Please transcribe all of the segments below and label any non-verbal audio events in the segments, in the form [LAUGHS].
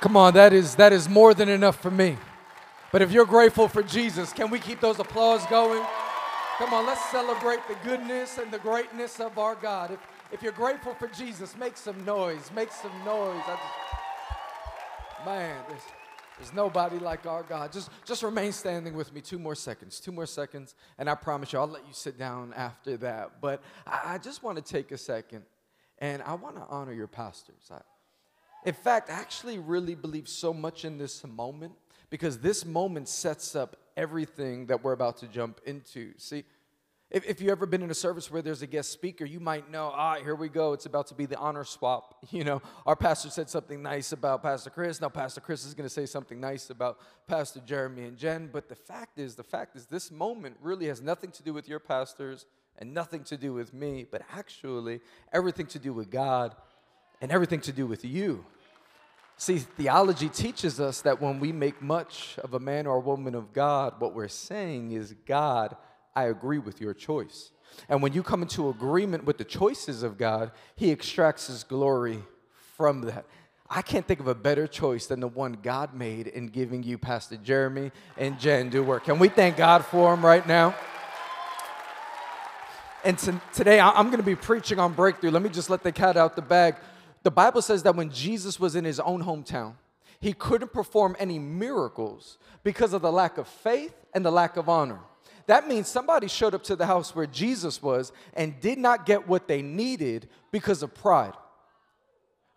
Come on, that is that is more than enough for me. But if you're grateful for Jesus, can we keep those applause going? Come on, let's celebrate the goodness and the greatness of our God. If, if you're grateful for Jesus, make some noise. Make some noise. Just, man, there's, there's nobody like our God. Just, just remain standing with me two more seconds. Two more seconds, and I promise you, I'll let you sit down after that. But I, I just want to take a second, and I want to honor your pastors. I, in fact, I actually really believe so much in this moment because this moment sets up everything that we're about to jump into. See, if, if you've ever been in a service where there's a guest speaker, you might know, ah, here we go. It's about to be the honor swap. [LAUGHS] You know, our pastor said something nice about Pastor Chris. Now, Pastor Chris is going to say something nice about Pastor Jeremy and Jen. But the fact is, the fact is, this moment really has nothing to do with your pastors and nothing to do with me, but actually everything to do with God and everything to do with you. See, theology teaches us that when we make much of a man or a woman of God, what we're saying is, God, I agree with your choice. And when you come into agreement with the choices of God, He extracts His glory from that. I can't think of a better choice than the one God made in giving you Pastor Jeremy and Jen to work. Can we thank God for them right now? And to, today I'm going to be preaching on breakthrough. Let me just let the cat out the bag. The Bible says that when Jesus was in his own hometown, he couldn't perform any miracles because of the lack of faith and the lack of honor. That means somebody showed up to the house where Jesus was and did not get what they needed because of pride.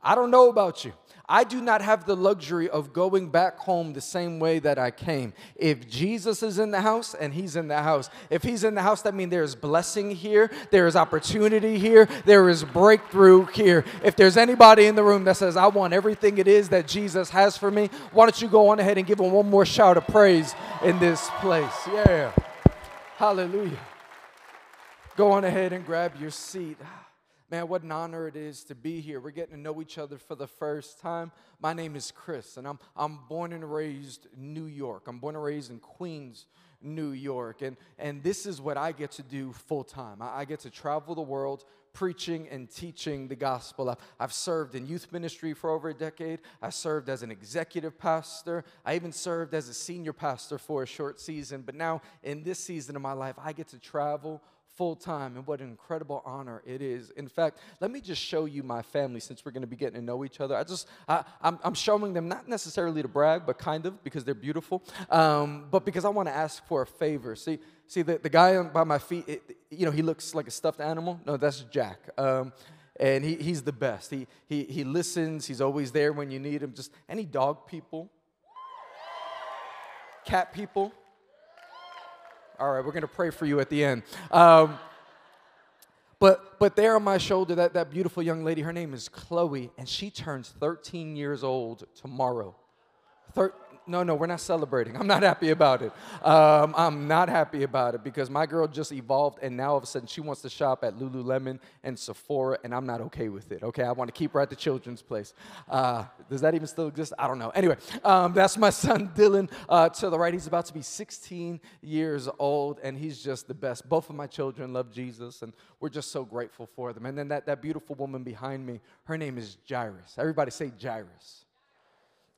I don't know about you. I do not have the luxury of going back home the same way that I came. If Jesus is in the house and he's in the house, if he's in the house, that means there is blessing here, there is opportunity here, there is breakthrough here. If there's anybody in the room that says, I want everything it is that Jesus has for me, why don't you go on ahead and give him one more shout of praise in this place? Yeah. Hallelujah. Go on ahead and grab your seat. Man, what an honor it is to be here. We're getting to know each other for the first time. My name is Chris, and I'm, I'm born and raised New York. I'm born and raised in Queens, New York. And, and this is what I get to do full time. I, I get to travel the world preaching and teaching the gospel. I've, I've served in youth ministry for over a decade. I served as an executive pastor. I even served as a senior pastor for a short season. But now, in this season of my life, I get to travel full time, and what an incredible honor it is. In fact, let me just show you my family since we're going to be getting to know each other. I just, I, I'm, I'm showing them not necessarily to brag, but kind of because they're beautiful, um, but because I want to ask for a favor. See, see the, the guy by my feet, it, you know, he looks like a stuffed animal. No, that's Jack. Um, and he, he's the best. He, he, he listens, he's always there when you need him. Just any dog people, cat people, all right, we're going to pray for you at the end. Um, but, but there on my shoulder, that, that beautiful young lady, her name is Chloe, and she turns 13 years old tomorrow. Thir- no, no, we're not celebrating. I'm not happy about it. Um, I'm not happy about it because my girl just evolved and now all of a sudden she wants to shop at Lululemon and Sephora and I'm not okay with it. Okay, I want to keep her at the children's place. Uh, does that even still exist? I don't know. Anyway, um, that's my son Dylan uh, to the right. He's about to be 16 years old and he's just the best. Both of my children love Jesus and we're just so grateful for them. And then that, that beautiful woman behind me, her name is Jairus. Everybody say Jairus.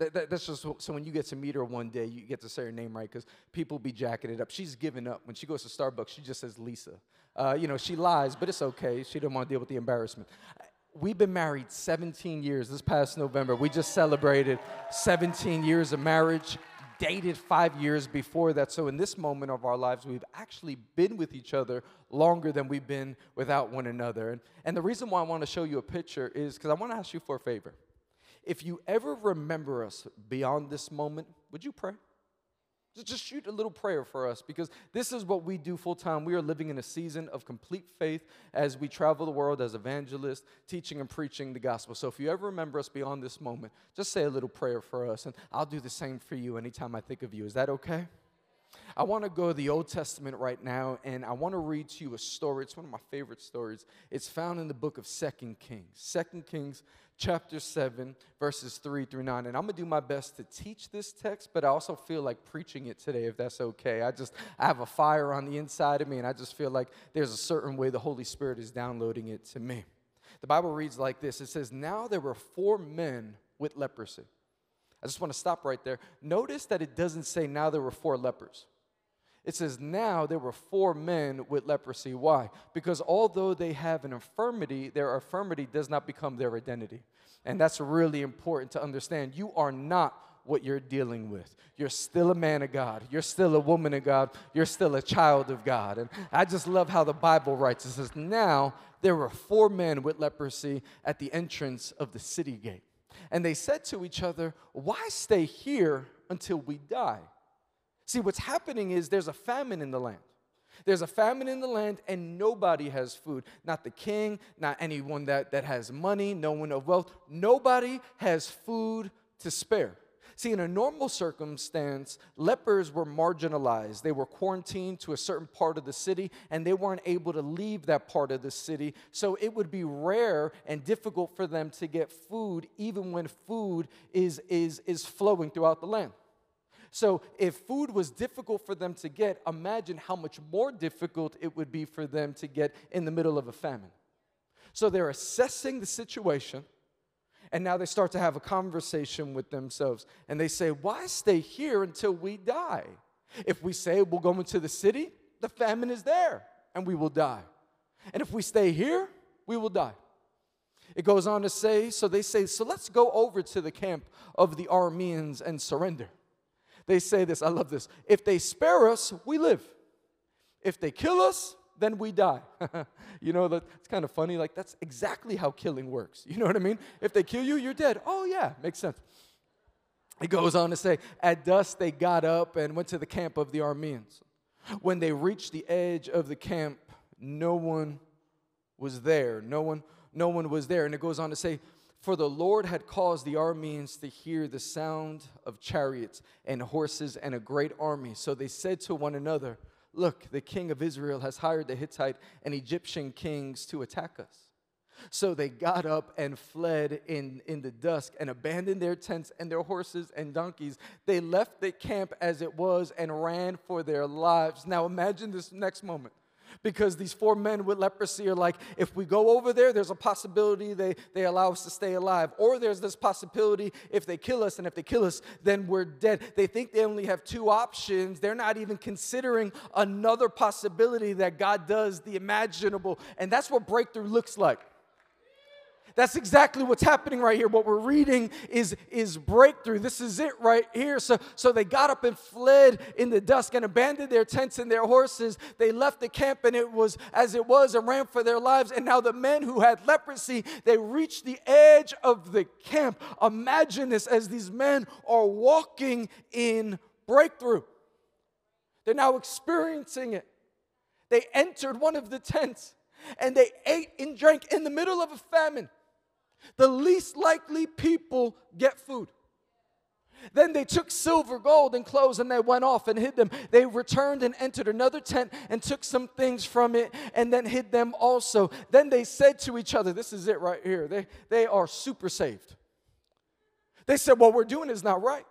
That, that, that's just so when you get to meet her one day, you get to say her name right because people be jacking it up. She's given up. When she goes to Starbucks, she just says Lisa. Uh, you know, she lies, but it's okay. She didn't want to deal with the embarrassment. We've been married 17 years. This past November, we just celebrated 17 years of marriage, dated five years before that. So, in this moment of our lives, we've actually been with each other longer than we've been without one another. And, and the reason why I want to show you a picture is because I want to ask you for a favor. If you ever remember us beyond this moment, would you pray? Just shoot a little prayer for us because this is what we do full time. We are living in a season of complete faith as we travel the world as evangelists, teaching and preaching the gospel. So if you ever remember us beyond this moment, just say a little prayer for us, and I'll do the same for you anytime I think of you. Is that okay? I want to go to the Old Testament right now, and I want to read to you a story. It's one of my favorite stories. It's found in the book of Second Kings. Second Kings chapter 7, verses 3 through 9. And I'm going to do my best to teach this text, but I also feel like preaching it today, if that's okay. I just, I have a fire on the inside of me, and I just feel like there's a certain way the Holy Spirit is downloading it to me. The Bible reads like this It says, Now there were four men with leprosy. I just want to stop right there. Notice that it doesn't say now there were four lepers. It says now there were four men with leprosy. Why? Because although they have an infirmity, their infirmity does not become their identity. And that's really important to understand. You are not what you're dealing with. You're still a man of God. You're still a woman of God. You're still a child of God. And I just love how the Bible writes. It says, Now there were four men with leprosy at the entrance of the city gate. And they said to each other, Why stay here until we die? See, what's happening is there's a famine in the land. There's a famine in the land, and nobody has food. Not the king, not anyone that, that has money, no one of wealth. Nobody has food to spare. See, in a normal circumstance, lepers were marginalized. They were quarantined to a certain part of the city, and they weren't able to leave that part of the city. So it would be rare and difficult for them to get food, even when food is, is, is flowing throughout the land. So, if food was difficult for them to get, imagine how much more difficult it would be for them to get in the middle of a famine. So, they're assessing the situation and now they start to have a conversation with themselves. And they say, Why stay here until we die? If we say we'll go into the city, the famine is there and we will die. And if we stay here, we will die. It goes on to say, so they say, so let's go over to the camp of the Arameans and surrender. They say this, I love this. If they spare us, we live. If they kill us, then we die. [LAUGHS] you know, that, it's kind of funny. Like, that's exactly how killing works. You know what I mean? If they kill you, you're dead. Oh, yeah, makes sense. It goes on to say, At dusk they got up and went to the camp of the Arameans. When they reached the edge of the camp, no one was there. No one, no one was there. And it goes on to say, For the Lord had caused the Arameans to hear the sound of chariots and horses and a great army. So they said to one another, Look, the king of Israel has hired the Hittite and Egyptian kings to attack us. So they got up and fled in, in the dusk and abandoned their tents and their horses and donkeys. They left the camp as it was and ran for their lives. Now imagine this next moment because these four men with leprosy are like, if we go over there, there's a possibility they, they allow us to stay alive. Or there's this possibility if they kill us, and if they kill us, then we're dead. They think they only have two options. They're not even considering another possibility that God does the imaginable. And that's what breakthrough looks like. That's exactly what's happening right here. What we're reading is, is breakthrough. This is it right here. So, so they got up and fled in the dusk and abandoned their tents and their horses. They left the camp and it was as it was and ran for their lives. And now the men who had leprosy, they reached the edge of the camp. Imagine this as these men are walking in breakthrough. They're now experiencing it. They entered one of the tents and they ate and drank in the middle of a famine. The least likely people get food. Then they took silver, gold, and clothes and they went off and hid them. They returned and entered another tent and took some things from it and then hid them also. Then they said to each other, This is it right here. They, they are super saved. They said, What we're doing is not right.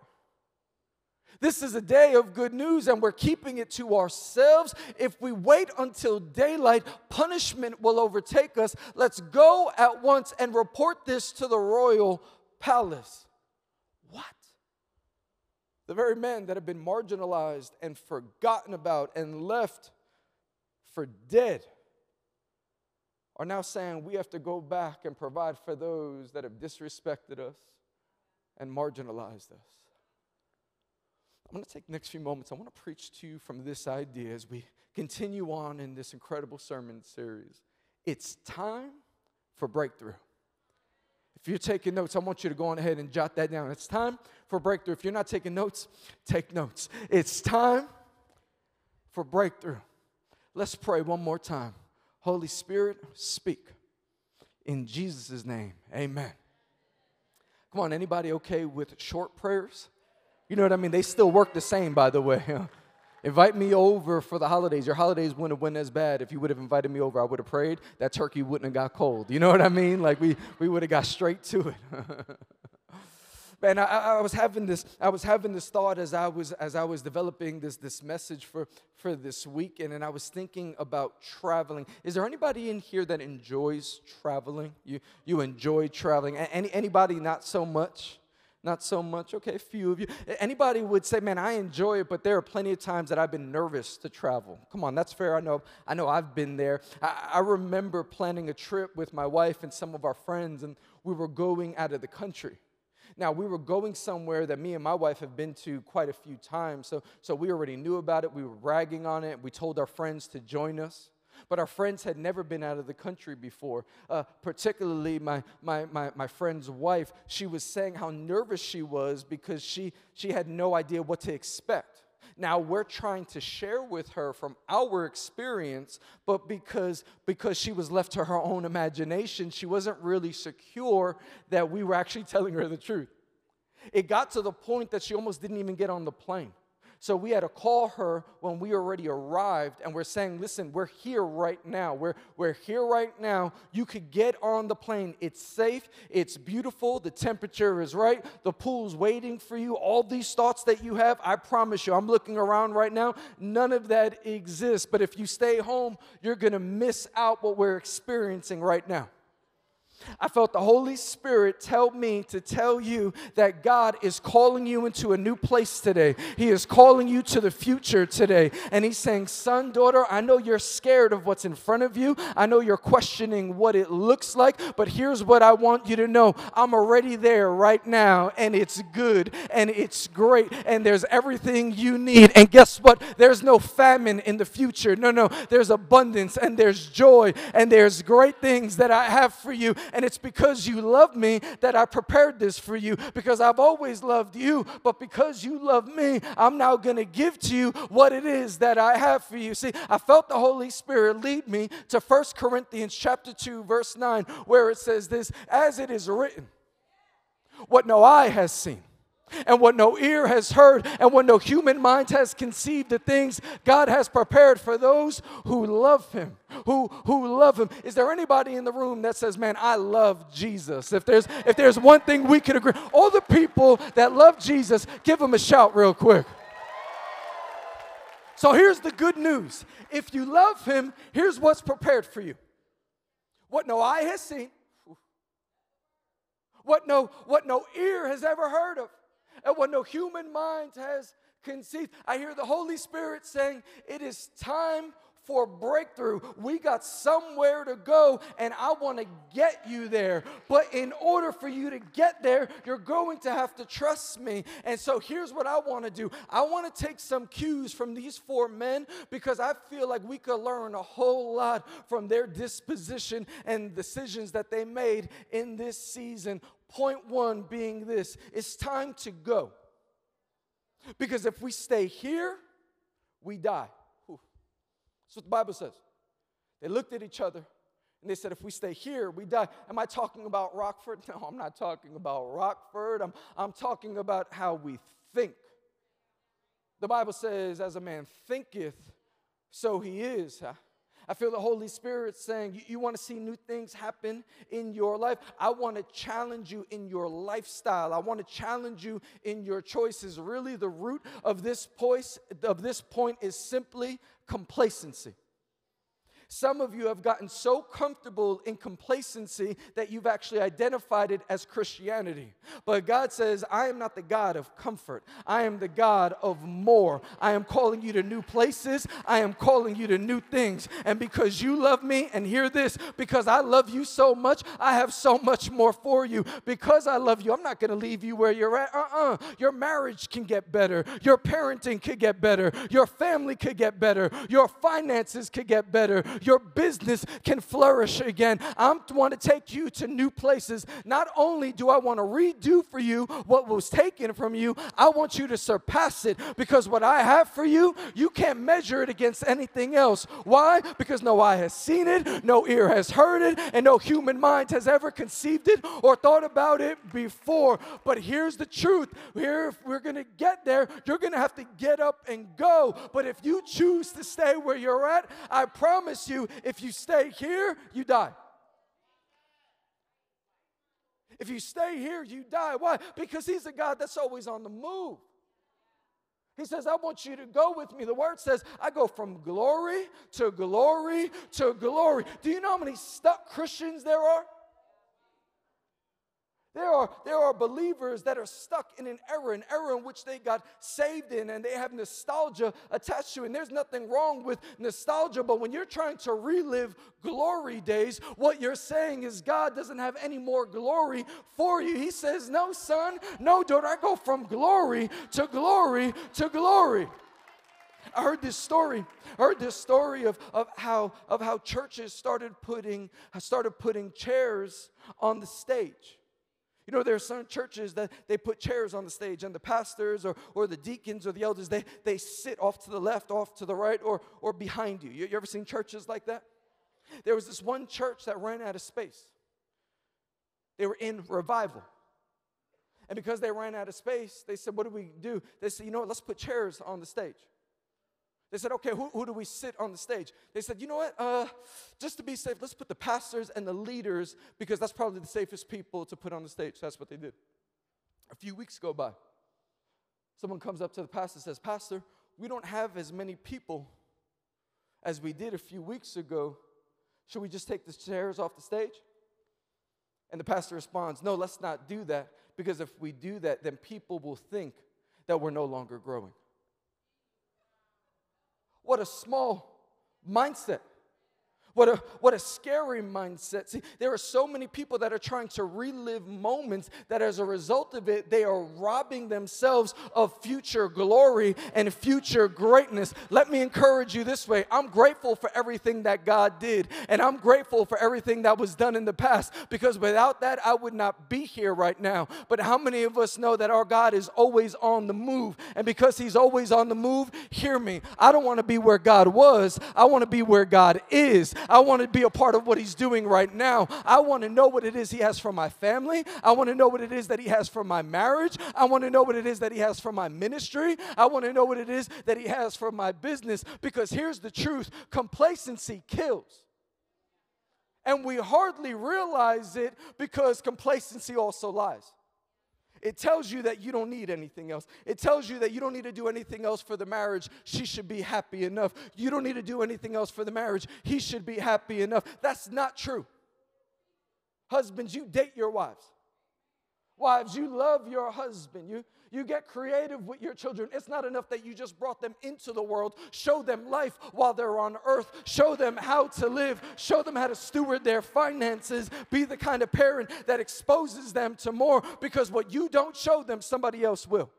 This is a day of good news, and we're keeping it to ourselves. If we wait until daylight, punishment will overtake us. Let's go at once and report this to the royal palace. What? The very men that have been marginalized and forgotten about and left for dead are now saying we have to go back and provide for those that have disrespected us and marginalized us. I'm going to take the next few moments. I want to preach to you from this idea as we continue on in this incredible sermon series. It's time for breakthrough. If you're taking notes, I want you to go on ahead and jot that down. It's time for breakthrough. If you're not taking notes, take notes. It's time for breakthrough. Let's pray one more time. Holy Spirit, speak. In Jesus' name, amen. Come on, anybody okay with short prayers? You know what I mean? They still work the same, by the way. [LAUGHS] Invite me over for the holidays. Your holidays wouldn't have been as bad if you would have invited me over. I would have prayed. That turkey wouldn't have got cold. You know what I mean? Like we, we would have got straight to it. [LAUGHS] Man, I, I, was having this, I was having this thought as I was as I was developing this, this message for, for this weekend, and I was thinking about traveling. Is there anybody in here that enjoys traveling? You you enjoy traveling? Any, anybody not so much? Not so much. Okay, a few of you. Anybody would say, "Man, I enjoy it," but there are plenty of times that I've been nervous to travel. Come on, that's fair. I know. I know. I've been there. I, I remember planning a trip with my wife and some of our friends, and we were going out of the country. Now, we were going somewhere that me and my wife have been to quite a few times, so, so we already knew about it. We were bragging on it. We told our friends to join us. But our friends had never been out of the country before. Uh, particularly, my, my, my, my friend's wife, she was saying how nervous she was because she, she had no idea what to expect. Now we're trying to share with her from our experience, but because because she was left to her own imagination, she wasn't really secure that we were actually [LAUGHS] telling her the truth. It got to the point that she almost didn't even get on the plane. So we had to call her when we already arrived, and we're saying, listen, we're here right now. We're, we're here right now. You could get on the plane. It's safe, it's beautiful, the temperature is right, the pool's waiting for you. All these thoughts that you have, I promise you, I'm looking around right now, none of that exists. But if you stay home, you're gonna miss out what we're experiencing right now. I felt the Holy Spirit tell me to tell you that God is calling you into a new place today. He is calling you to the future today. And He's saying, Son, daughter, I know you're scared of what's in front of you. I know you're questioning what it looks like, but here's what I want you to know I'm already there right now, and it's good and it's great, and there's everything you need. And guess what? There's no famine in the future. No, no, there's abundance and there's joy and there's great things that I have for you and it's because you love me that I prepared this for you because I've always loved you, but because you love me, I'm now going to give to you what it is that I have for you. See, I felt the Holy Spirit lead me to First Corinthians chapter 2 verse 9 where it says this, as it is written, what no eye has seen and what no ear has heard and what no human mind has conceived the things God has prepared for those who love him who who love him. Is there anybody in the room that says man I love Jesus if there's if there's one thing we can agree all the people that love Jesus give them a shout real quick. So here's the good news. If you love him here's what's prepared for you. What no eye has seen. What no what no ear has ever heard of and what no human mind has conceived. I hear the Holy Spirit saying, It is time for breakthrough. We got somewhere to go, and I want to get you there. But in order for you to get there, you're going to have to trust me. And so here's what I want to do I want to take some cues from these four men because I feel like we could learn a whole lot from their disposition and decisions that they made in this season. Point one being this it's time to go. Because if we stay here, we die. That's what the Bible says. They looked at each other and they said, if we stay here, we die. Am I talking about Rockford? [LAUGHS] No, I'm not talking about Rockford. I'm, I'm talking about how we think. The Bible says, as a man thinketh, so he is. I feel the Holy Spirit saying, You, you want to see new things happen in your life? I want to challenge you in your lifestyle. I want to challenge you in your choices. Really, the root of this, point, of this point is simply complacency. Some of you have gotten so comfortable in complacency that you've actually identified it as Christianity. But God says, I am not the God of comfort. I am the God of more. I am calling you to new places. I am calling you to new things. And because you love me, and hear this, because I love you so much, I have so much more for you. Because I love you, I'm not going to leave you where you're at. Uh uh-uh. uh Your marriage can get better. Your parenting could get better. Your family could get better. Your finances could get better your business can flourish again. I want to take you to new places. Not only do I want to redo for you what was taken from you, I want you to surpass it because what I have for you, you can't measure it against anything else. Why? Because no eye has seen it, no ear has heard it, and no human mind has ever conceived it or thought about it before. But here's the truth here, we're going to get there, you're going to have to get up and go. But if you choose to stay where you're at, I promise you, if you stay here, you die. If you stay here, you die. Why? Because He's a God that's always on the move. He says, I want you to go with me. The word says, I go from glory to glory to glory. Do you know how many stuck Christians there are? There are, there are believers that are stuck in an era, an era in which they got saved in and they have nostalgia attached to it. And there's nothing wrong with nostalgia, but when you're trying to relive glory days, what you're saying is God doesn't have any more glory for you. He says, No, son, no, daughter, I go from glory to glory to glory. I heard this story. I heard this story of, of how of how churches started putting started putting chairs on the stage. You know, there are some churches that they put chairs on the stage, and the pastors or, or the deacons or the elders, they, they sit off to the left, off to the right, or, or behind you. you. You ever seen churches like that? There was this one church that ran out of space. They were in revival. And because they ran out of space, they said, What do we do? They said, You know what? Let's put chairs on the stage. They said, okay, who, who do we sit on the stage? They said, you know what? Uh, just to be safe, let's put the pastors and the leaders because that's probably the safest people to put on the stage. That's what they did. A few weeks go by. Someone comes up to the pastor and says, Pastor, we don't have as many people as we did a few weeks ago. Should we just take the chairs off the stage? And the pastor responds, No, let's not do that because if we do that, then people will think that we're no longer growing. What a small mindset. What a, what a scary mindset. See, there are so many people that are trying to relive moments that as a result of it, they are robbing themselves of future glory and future greatness. Let me encourage you this way I'm grateful for everything that God did, and I'm grateful for everything that was done in the past because without that, I would not be here right now. But how many of us know that our God is always on the move? And because He's always on the move, hear me. I don't want to be where God was, I want to be where God is. I want to be a part of what He's doing right now. I want to know what it is He has for my family. I want to know what it is that He has for my marriage. I want to know what it is that He has for my ministry. I want to know what it is that He has for my business because here's the truth complacency kills. And we hardly realize it because complacency also lies. It tells you that you don't need anything else. It tells you that you don't need to do anything else for the marriage. She should be happy enough. You don't need to do anything else for the marriage. He should be happy enough. That's not true. Husbands, you date your wives. Wives, you love your husband. You, you get creative with your children. It's not enough that you just brought them into the world. Show them life while they're on earth. Show them how to live. Show them how to steward their finances. Be the kind of parent that exposes them to more because what you don't show them, somebody else will.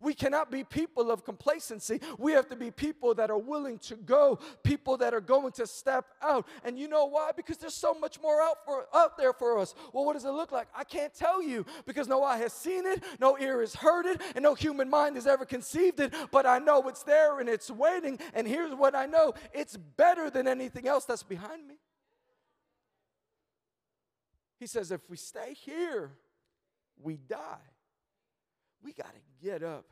We cannot be people of complacency. We have to be people that are willing to go, people that are going to step out. And you know why? Because there's so much more out, for, out there for us. Well, what does it look like? I can't tell you because no eye has seen it, no ear has heard it, and no human mind has ever conceived it. But I know it's there and it's waiting. And here's what I know it's better than anything else that's behind me. He says, if we stay here, we die. We got to get up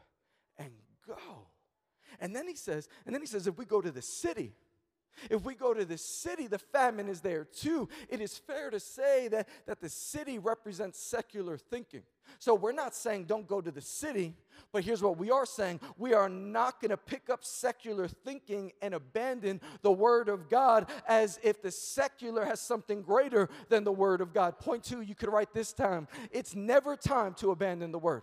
and go. And then he says, and then he says, if we go to the city, if we go to the city, the famine is there too. It is fair to say that, that the city represents secular thinking. So we're not saying don't go to the city, but here's what we are saying we are not going to pick up secular thinking and abandon the Word of God as if the secular has something greater than the Word of God. Point two, you could write this time it's never time to abandon the Word.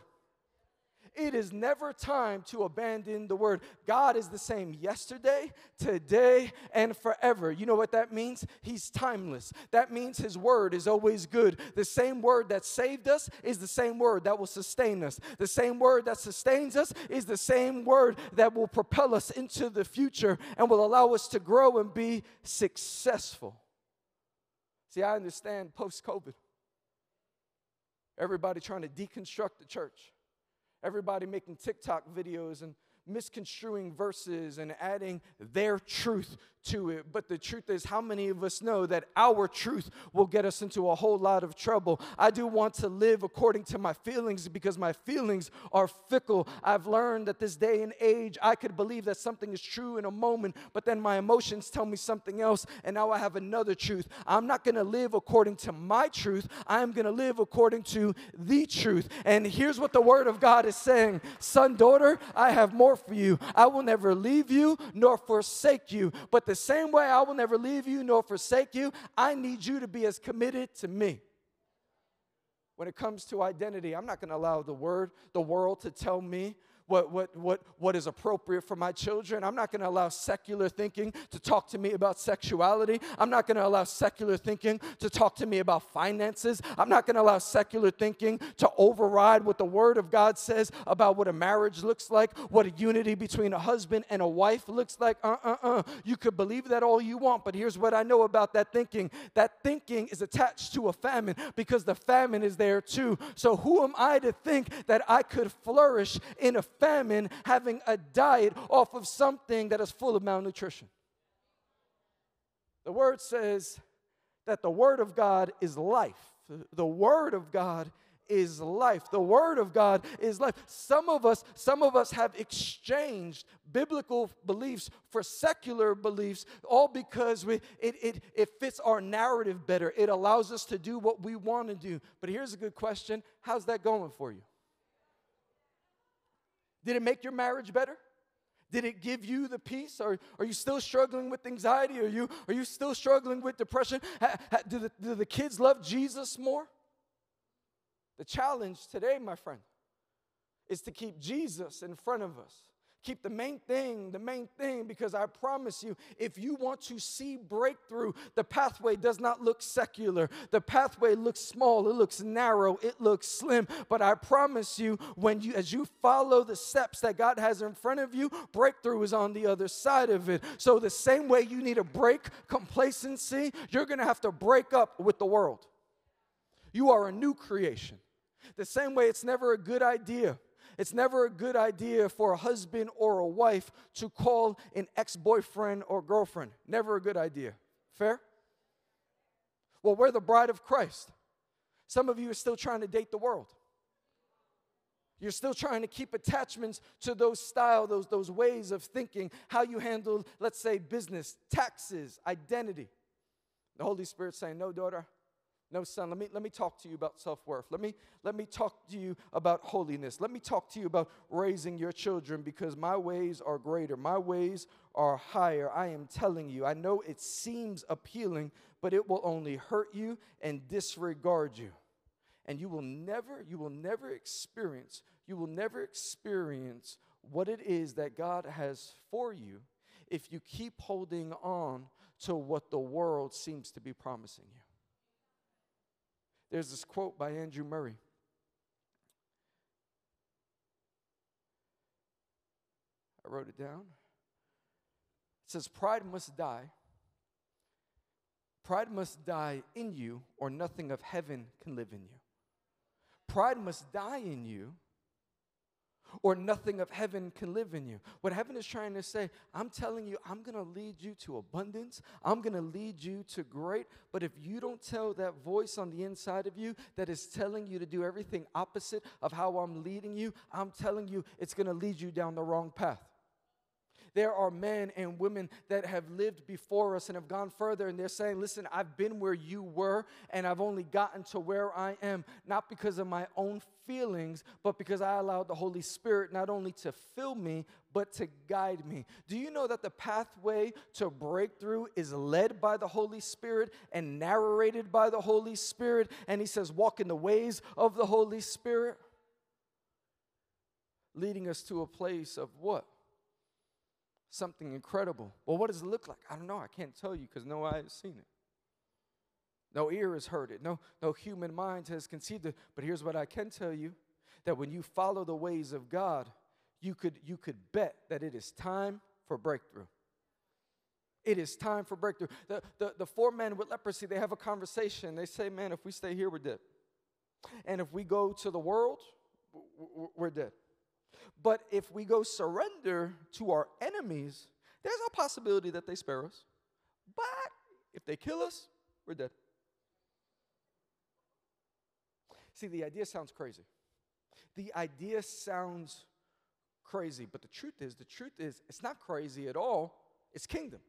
It is never time to abandon the word. God is the same yesterday, today, and forever. You know what that means? He's timeless. That means his word is always good. The same word that saved us is the same word that will sustain us. The same word that sustains us is the same word that will propel us into the future and will allow us to grow and be successful. See, I understand post COVID. Everybody trying to deconstruct the church everybody making TikTok videos and misconstruing verses and adding their truth to it. But the truth is, how many of us know that our truth will get us into a whole lot of trouble? I do want to live according to my feelings because my feelings are fickle. I've learned that this day and age, I could believe that something is true in a moment, but then my emotions tell me something else, and now I have another truth. I'm not going to live according to my truth, I'm going to live according to the truth. And here's what the Word of God is saying Son, daughter, I have more for you. I will never leave you nor forsake you. But the same way I will never leave you nor forsake you, I need you to be as committed to me. When it comes to identity, I'm not going to allow the word, the world to tell me what, what, what, what is appropriate for my children. I'm not going to allow secular thinking to talk to me about sexuality. I'm not going to allow secular thinking to talk to me about finances. I'm not going to allow secular thinking to override what the Word of God says about what a marriage looks like, what a unity between a husband and a wife looks like. Uh uh uh. You could believe that all you want, but here's what I know about that thinking that thinking is attached to a famine because the famine is there too. So, who am I to think that I could flourish in a famine having a diet off of something that is full of malnutrition. The word says that the word of God is life. The word of God is life. The word of God is life. Some of us, some of us have exchanged biblical beliefs for secular beliefs, all because we, it, it, it fits our narrative better. It allows us to do what we want to do. But here's a good question how's that going for you? Did it make your marriage better? Did it give you the peace? Or are you still struggling with anxiety? Are you, are you still struggling with depression? Ha, ha, do, the, do the kids love Jesus more? The challenge today, my friend, is to keep Jesus in front of us. Keep the main thing, the main thing, because I promise you, if you want to see breakthrough, the pathway does not look secular. The pathway looks small, it looks narrow, it looks slim. But I promise you, when you as you follow the steps that God has in front of you, breakthrough is on the other side of it. So the same way you need to break complacency, you're gonna have to break up with the world. You are a new creation. The same way it's never a good idea it's never a good idea for a husband or a wife to call an ex boyfriend or girlfriend. Never a good idea. Fair? Well, we're the bride of Christ. Some of you are still trying to date the world. You're still trying to keep attachments to those style, those, those ways of thinking, how you handle, let's say, business, taxes, identity. The Holy Spirit saying, No, daughter, no, son, let me, let me talk to you about self worth. Let me, let me talk to you about holiness. Let me talk to you about raising your children because my ways are greater. My ways are higher. I am telling you. I know it seems appealing, but it will only hurt you and disregard you. And you will never, you will never experience, you will never experience what it is that God has for you if you keep holding on to what the world seems to be promising you. There's this quote by Andrew Murray. I wrote it down. It says, Pride must die. Pride must die in you, or nothing of heaven can live in you. Pride must die in you, or nothing of heaven can live in you. What heaven is trying to say, I'm telling you, I'm going to lead you to abundance. I'm going to lead you to great. But if you don't tell that voice on the inside of you that is telling you to do everything opposite of how I'm leading you, I'm telling you, it's going to lead you down the wrong path. There are men and women that have lived before us and have gone further, and they're saying, Listen, I've been where you were, and I've only gotten to where I am, not because of my own feelings, but because I allowed the Holy Spirit not only to fill me, but to guide me. Do you know that the pathway to breakthrough is led by the Holy Spirit and narrated by the Holy Spirit? And He says, Walk in the ways of the Holy Spirit, leading us to a place of what? Something incredible. Well, what does it look like? I don't know. I can't tell you because no eye has seen it. No ear has heard it. No, no human mind has conceived it. But here's what I can tell you that when you follow the ways of God, you could, you could bet that it is time for breakthrough. It is time for breakthrough. The, the, the four men with leprosy, they have a conversation. They say, Man, if we stay here, we're dead. And if we go to the world, we're dead. But if we go surrender to our enemies, there's a possibility that they spare us. But if they kill us, we're dead. See, the idea sounds crazy. The idea sounds crazy, but the truth is, the truth is, it's not crazy at all. It's kingdom.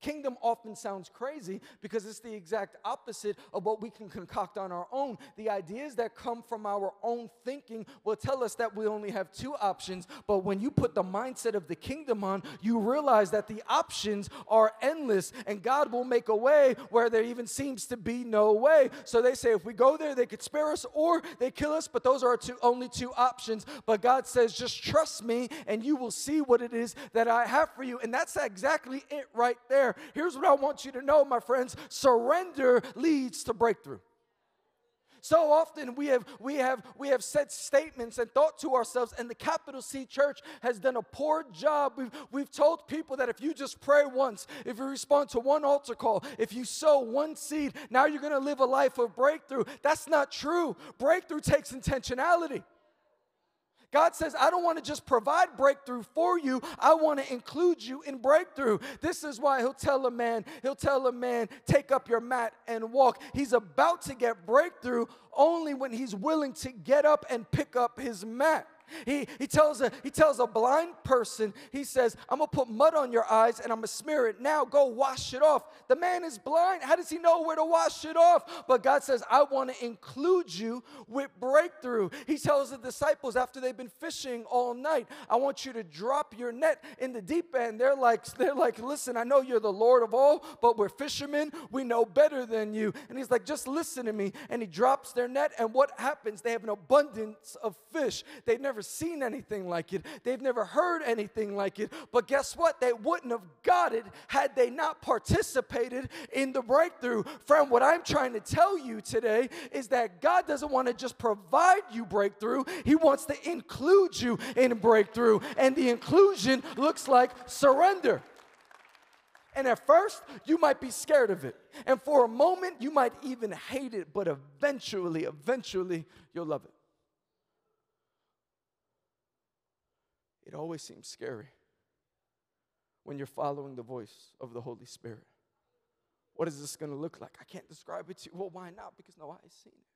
Kingdom often sounds crazy because it's the exact opposite of what we can concoct on our own. The ideas that come from our own thinking will tell us that we only have two options, but when you put the mindset of the kingdom on, you realize that the options are endless and God will make a way where there even seems to be no way. So they say if we go there, they could spare us or they kill us, but those are two, only two options. But God says, just trust me and you will see what it is that I have for you. And that's exactly it right there there. Here's what I want you to know, my friends surrender leads to breakthrough. So often we have we have we have said statements and thought to ourselves, and the capital C church has done a poor job. We've we've told people that if you just pray once, if you respond to one altar call, if you sow one seed, now you're gonna live a life of breakthrough. That's not true. Breakthrough takes intentionality. God says, I don't want to just provide breakthrough for you, I want to include you in breakthrough. This is why he'll tell a man, he'll tell a man, take up your mat and walk. He's about to get breakthrough only when he's willing to get up and pick up his mat. He, he, tells a, he tells a blind person, he says, I'm gonna put mud on your eyes and I'm gonna smear it. Now go wash it off. The man is blind. How does he know where to wash it off? But God says, I wanna include you with breakthrough. He tells the disciples after they've been fishing all night, I want you to drop your net in the deep end. They're like, they're like, listen, I know you're the Lord of all, but we're fishermen. We know better than you. And he's like, just listen to me. And he drops their net, and what happens? They have an abundance of fish. They've never never seen anything like it, they've never heard anything like it. But guess what? They wouldn't have got it had they not participated in the breakthrough. Friend, what I'm trying to tell you today is that God doesn't want to just provide you breakthrough, He wants to include you in breakthrough. And the inclusion looks like surrender. And at first, you might be scared of it. And for a moment, you might even hate it, but eventually, eventually, you'll love it. It always seems scary when you're following the voice of the Holy Spirit. What is this going to look like? I can't describe it to you. Well, why not? Because no eye's seen it.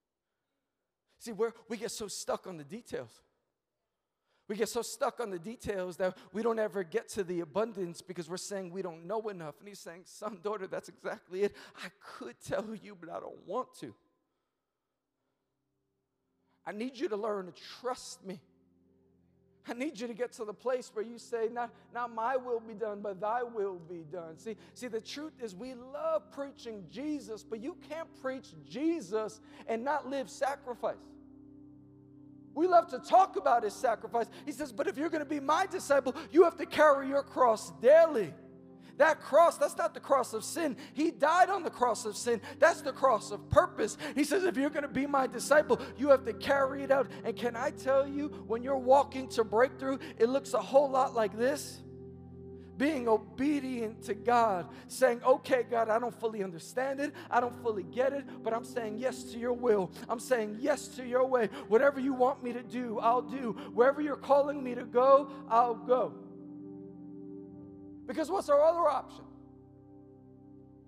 See, we we get so stuck on the details. We get so stuck on the details that we don't ever get to the abundance because we're saying we don't know enough. And he's saying, Son, daughter, that's exactly it. I could tell you, but I don't want to. I need you to learn to trust me. I need you to get to the place where you say, not, not my will be done, but thy will be done. See, see, the truth is we love preaching Jesus, but you can't preach Jesus and not live sacrifice. We love to talk about his sacrifice. He says, but if you're going to be my disciple, you have to carry your cross daily. That cross, that's not the cross of sin. He died on the cross of sin. That's the cross of purpose. He says, if you're going to be my disciple, you have to carry it out. And can I tell you, when you're walking to breakthrough, it looks a whole lot like this being obedient to God, saying, Okay, God, I don't fully understand it, I don't fully get it, but I'm saying yes to your will. I'm saying yes to your way. Whatever you want me to do, I'll do. Wherever you're calling me to go, I'll go. Because what's our other option?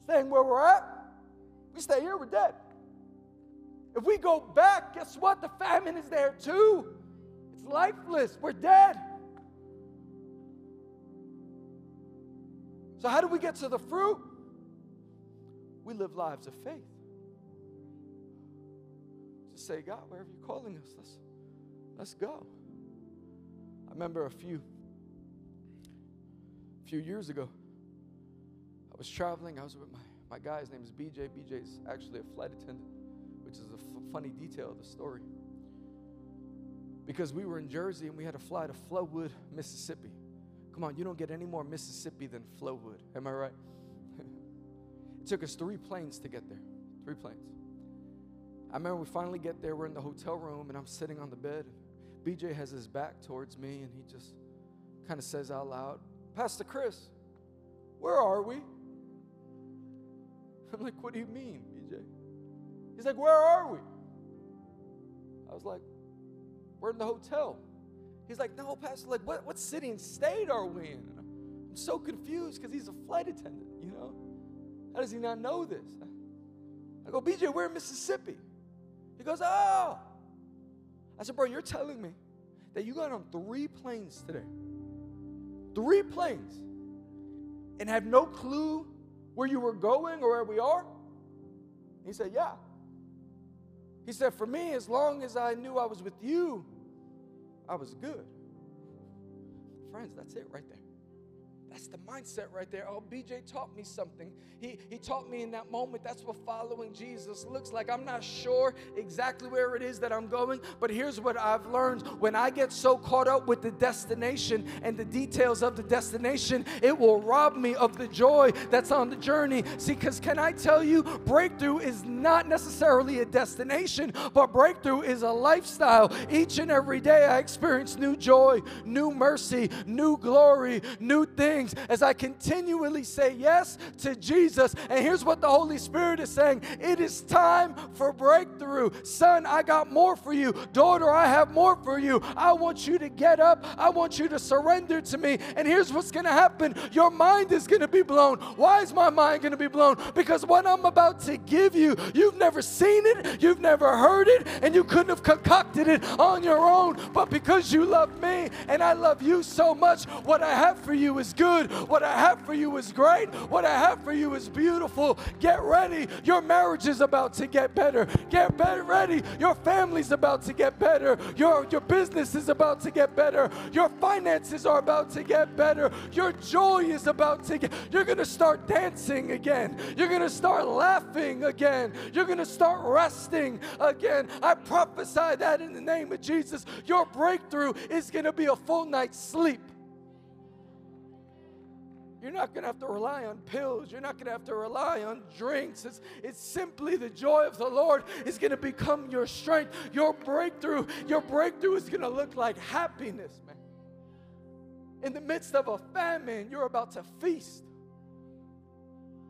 Staying where we're at? We stay here, we're dead. If we go back, guess what? The famine is there too. It's lifeless. We're dead. So, how do we get to the fruit? We live lives of faith. Just say, God, wherever you're calling us, let's, let's go. I remember a few a few years ago, I was traveling. I was with my, my guy. His name is BJ. BJ is actually a flight attendant, which is a f- funny detail of the story. Because we were in Jersey and we had to fly to Flowood, Mississippi. Come on, you don't get any more Mississippi than Flowood. Am I right? [LAUGHS] it took us three planes to get there. Three planes. I remember we finally get there. We're in the hotel room and I'm sitting on the bed. BJ has his back towards me and he just kind of says out loud, Pastor Chris, where are we? I'm like, what do you mean, BJ? He's like, where are we? I was like, we're in the hotel. He's like, no, Pastor, like, what, what city and state are we in? I'm so confused because he's a flight attendant, you know? How does he not know this? I go, BJ, we're in Mississippi. He goes, oh. I said, bro, you're telling me that you got on three planes today three planes and have no clue where you were going or where we are? He said, Yeah. He said, For me, as long as I knew I was with you, I was good. Friends, that's it right there. That's the mindset right there. Oh, BJ taught me something. He, he taught me in that moment. That's what following Jesus looks like. I'm not sure exactly where it is that I'm going, but here's what I've learned. When I get so caught up with the destination and the details of the destination, it will rob me of the joy that's on the journey. See, because can I tell you, breakthrough is not necessarily a destination, but breakthrough is a lifestyle. Each and every day, I experience new joy, new mercy, new glory, new things things as I continually say yes to Jesus. And here's what the Holy Spirit is saying it is time for breakthrough. Son, I got more for you. Daughter, I have more for you. I want you to get up. I want you to surrender to me. And here's what's going to happen your mind is going to be blown. Why is my mind going to be blown? Because what I'm about to give you, you've never seen it, you've never heard it, and you couldn't have concocted it on your own. But because you love me and I love you so much, what I have for you is good good. What I have for you is great. What I have for you is beautiful. Get ready. Your marriage is about to get better. Get better ready. Your family's about to get better. Your, your business is about to get better. Your finances are about to get better. Your joy is about to get. You're going to start dancing again. You're going to start laughing again. You're going to start resting again. I prophesy that in the name of Jesus. Your breakthrough is going to be a full night's sleep. You're not going to have to rely on pills. You're not going to have to rely on drinks. It's, it's simply the joy of the Lord is going to become your strength. Your breakthrough, your breakthrough is going to look like happiness, man. In the midst of a famine, you're about to feast.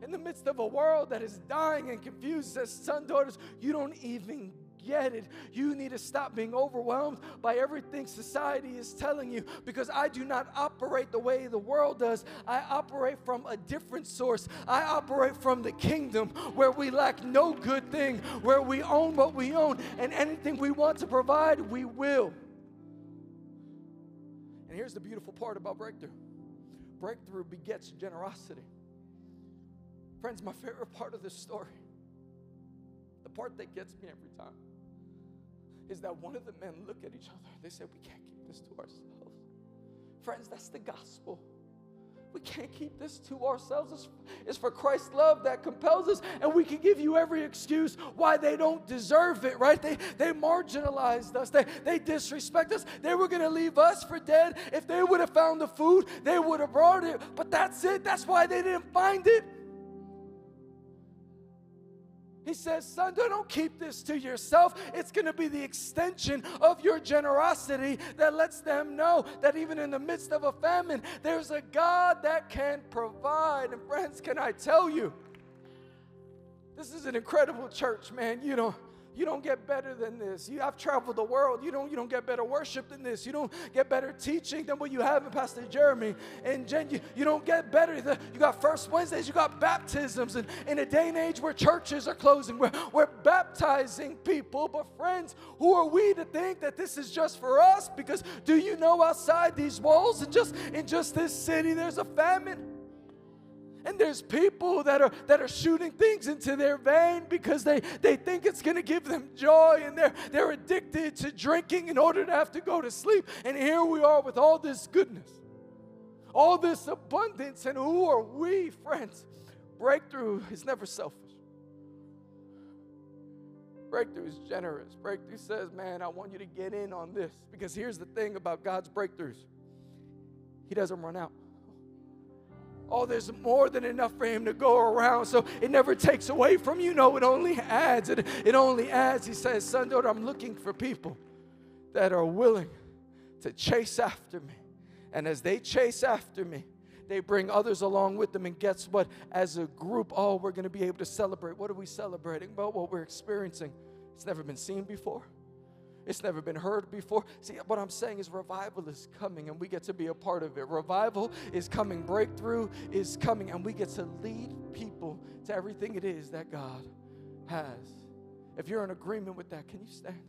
In the midst of a world that is dying and confused, says, son, daughters, you don't even it. You need to stop being overwhelmed by everything society is telling you because I do not operate the way the world does. I operate from a different source. I operate from the kingdom where we lack no good thing, where we own what we own, and anything we want to provide, we will. And here's the beautiful part about breakthrough breakthrough begets generosity. Friends, my favorite part of this story, the part that gets me every time, is that one of the men look at each other. They say, We can't keep this to ourselves. Friends, that's the gospel. We can't keep this to ourselves. It's, it's, for Christ's love that compels us, and we can give you every excuse why they don't deserve it, right? They, they marginalized us, they, they disrespect us. They were going to leave us for dead. If they would have found the food, they would have brought it. But that's it. That's why they didn't find it. He says, Son, don't keep this to yourself. It's going to be the extension of your generosity that lets them know that even in the midst of a famine, there's a God that can provide. And friends, can I tell you, this is an incredible church, man. You know, you don't get better than this. You, I've traveled the world. You don't, you don't get better worship than this. You don't get better teaching than what you have in Pastor Jeremy. And Jen, you, you don't get better. You got First Wednesdays, you got baptisms. And in a day and age where churches are closing, we're, we're baptizing people. But friends, who are we to think that this is just for us? Because do you know outside these walls and just in just this city, there's a famine? And there's people that are that are shooting things into their vein because they, they think it's gonna give them joy and they're they're addicted to drinking in order to have to go to sleep. And here we are with all this goodness, all this abundance, and who are we, friends? Breakthrough is never selfish. Breakthrough is generous. Breakthrough says, Man, I want you to get in on this. Because here's the thing about God's breakthroughs He doesn't run out. Oh, there's more than enough for him to go around. So it never takes away from you. No, it only adds. It, it only adds. He says, Son, daughter, I'm looking for people that are willing to chase after me. And as they chase after me, they bring others along with them. And guess what? As a group, oh, we're going to be able to celebrate. What are we celebrating? About what we're experiencing. It's never been seen before. It's never been heard before. See, what I'm saying is revival is coming and we get to be a part of it. Revival is coming, breakthrough is coming, and we get to lead people to everything it is that God has. If you're in agreement with that, can you stand?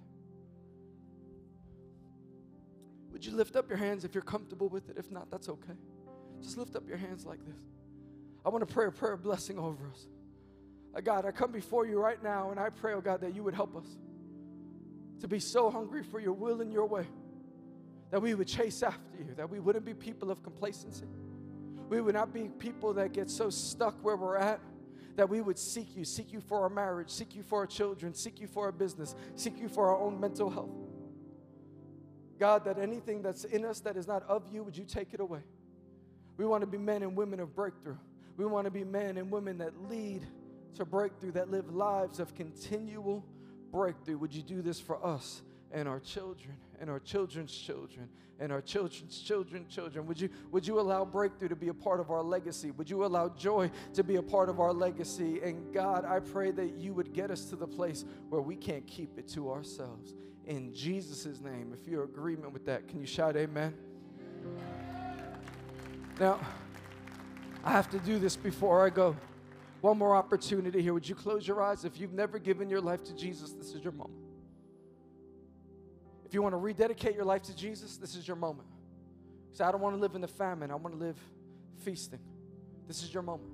Would you lift up your hands if you're comfortable with it? If not, that's okay. Just lift up your hands like this. I want to pray a prayer blessing over us. Uh, God, I come before you right now and I pray, oh God, that you would help us to be so hungry for your will and your way that we would chase after you, that we wouldn't be people of complacency. We would not be people that get so stuck where we're at that we would seek you, seek you for our marriage, seek you for our children, seek you for our business, seek you for our own mental health. God, that anything that's in us that is not of you, would you take it away? We want to be men and women of breakthrough. We want to be men and women that lead to breakthrough, that live lives of continual breakthrough. Would you do this for us and our children and our children's children and our children's children children? Would you would you allow breakthrough to be a part of our legacy? Would you allow joy to be a part of our legacy? And god i pray that you would get us to the place where we can't keep it to ourselves. In jesus' name if you're agreement with that can you shout amen? Now i have to do this before i go one more opportunity here would you close your eyes if you've never given your life to jesus this is your moment if you want to rededicate your life to Jesus, this is your moment. Say, I don't want to live in the famine, I want to live feasting. This is your moment.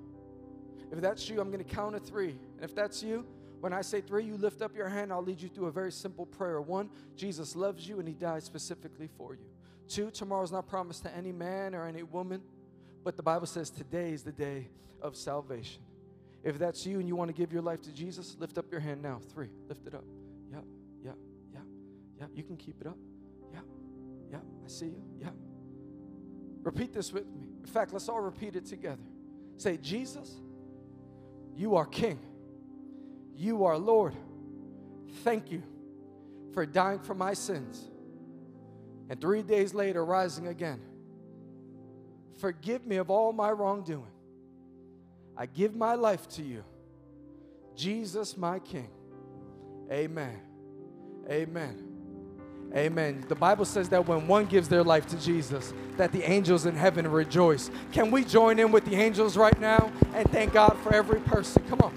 If that's you, I'm going to count to three. And if that's you, when I say three, you lift up your hand. I'll lead you through a very simple prayer. One, Jesus loves you and he died specifically for you. Two, tomorrow's not promised to any man or any woman, but the Bible says today is the day of salvation. If that's you and you want to give your life to Jesus, lift up your hand now. Three, lift it up. Yeah, Yeah, Yeah. Yeah, you can keep it up. Yeah, yeah, I see you. Yeah. Repeat this with me. In fact, let's all repeat it together. Say, Jesus, you are King. You are Lord. Thank you for dying for my sins and three days later rising again. Forgive me of all my wrongdoing. I give my life to you. Jesus, my King. Amen. Amen. Amen. The Bible says that when one gives their life to Jesus, that the angels in heaven rejoice. Can we join in with the angels right now and thank God for every person? Come on.